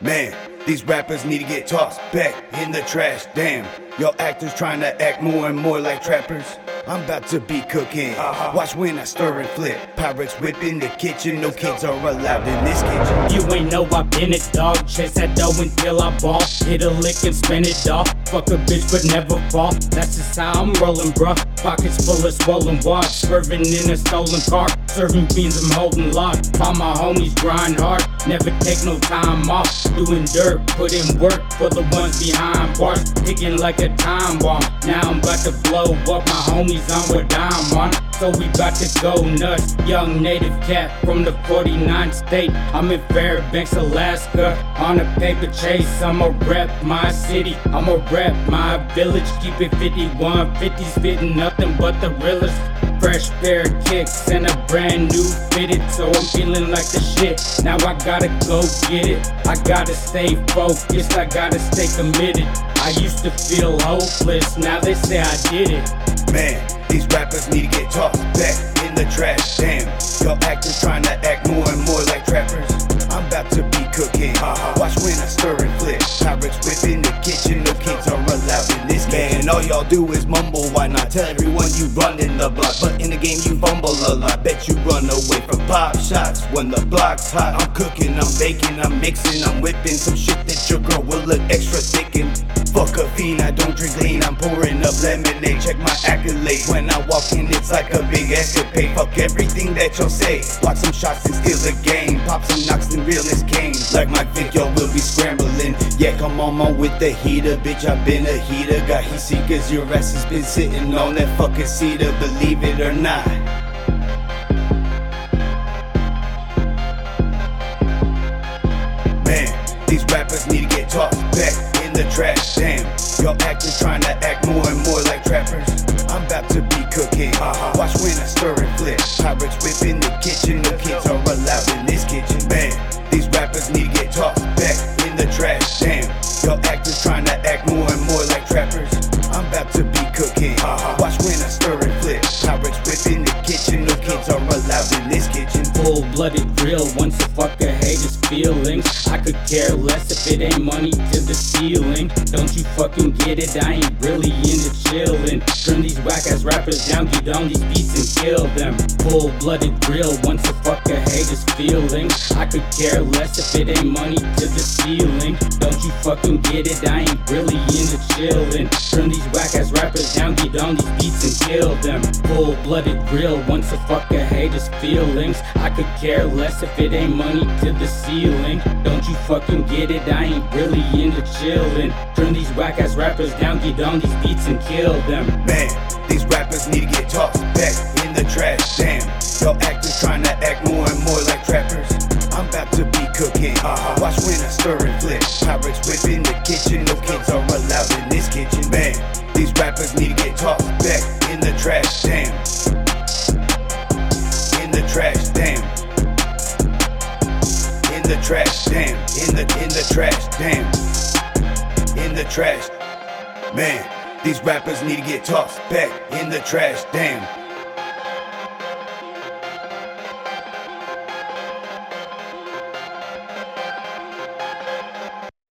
Man, these rappers need to get tossed back in the trash. Damn, y'all actors trying to act more and more like trappers. I'm about to be cooking. Uh-huh. Watch when I stir and flip. Pyrex whip in the kitchen. No kids are allowed in this kitchen. You ain't know I been it, dog. Chase that dough until I ball. Hit a lick and spin it off. Fuck a bitch, but never fall. That's just how I'm rolling, bruh. Pockets full of swollen watch. Swerving in a stolen car. Serving beans, I'm holding lock. All my homies grind hard. Never take no time off. Doing dirt, put in work for the ones behind bars. Ticking like a time bomb. Now I'm about to blow up. My homies on what I'm on. So we bout to go nuts. Young native cat from the 49th state. I'm in Fairbanks, Alaska. On a paper chase, I'ma rep my city. I'ma rep my village. Keep it 51, 50s fitting nothing but the realest. Fresh pair of kicks and a brand new fitted, so I'm feeling like the shit. Now I gotta go get it. I gotta stay focused, I gotta stay committed. I used to feel hopeless, now they say I did it. Man, these rappers need to get tossed back in the trash. Damn, y'all actors trying to act more and more like trappers. I'm about to be cooking. Watch when I stir and flip. Pyrex whip in the kitchen. No kids are allowed in this man. All y'all do is mumble. Why not tell everyone you run in the block? But in the game you fumble a lot. Bet you run away from pop shots when the block's hot. I'm cooking, I'm baking, I'm mixing, I'm whipping some shit that your girl will look extra thick in. Fuck a fiend, I lemonade. Check my accolades. When I walk in, it's like a big escapade. Fuck everything that y'all say. Watch some shots and steal the game. Pop some knocks and realness came. Like my y'all will be scrambling. Yeah, come on, man, with the heater. Bitch, I've been a heater. Got heat seekers. Your ass has been sitting on that fucking cedar. Believe it or not. Man, these rappers need to get tossed back in the trash. Damn, y'all actors trying to act more and more y'all actors trying to act more and more like trappers. I'm about to be cooking. Uh-huh. Watch when I stir and flip. Pyrex whip in the kitchen. No kids are allowed in this kitchen. Full blooded real, once a fucker could care less if it ain't money to the ceiling. Don't you fucking get it? I ain't really into chillin'. Turn these whack ass rappers down, get on these beats and kill them. Full blooded real, once a fucker hate his feelings. I could care less if it ain't money to the ceiling. Don't you fucking get it? I ain't really into chillin'. Turn these whack ass rappers down, get on these beats and kill them. Full blooded real, once a fucker hate his feelings. I could care less if it ain't money to the ceiling. Don't you fucking get it? I ain't really into chillin'. Turn these whack ass rappers down, get on these beats and kill them. Man, these rappers need to get tossed back in the trash. Damn, y'all actors trying to act more and more like trappers. I'm about to be cooking. Uh-huh. Watch when I stir and flip. Pyrex whip in the kitchen. No kids are allowed in this kitchen. Man, these rappers need to get tossed back in the trash. Damn. In the trash. The trash. Damn. In the in the trash. Damn. In the trash. Man, these rappers need to get tossed back in the trash. Damn.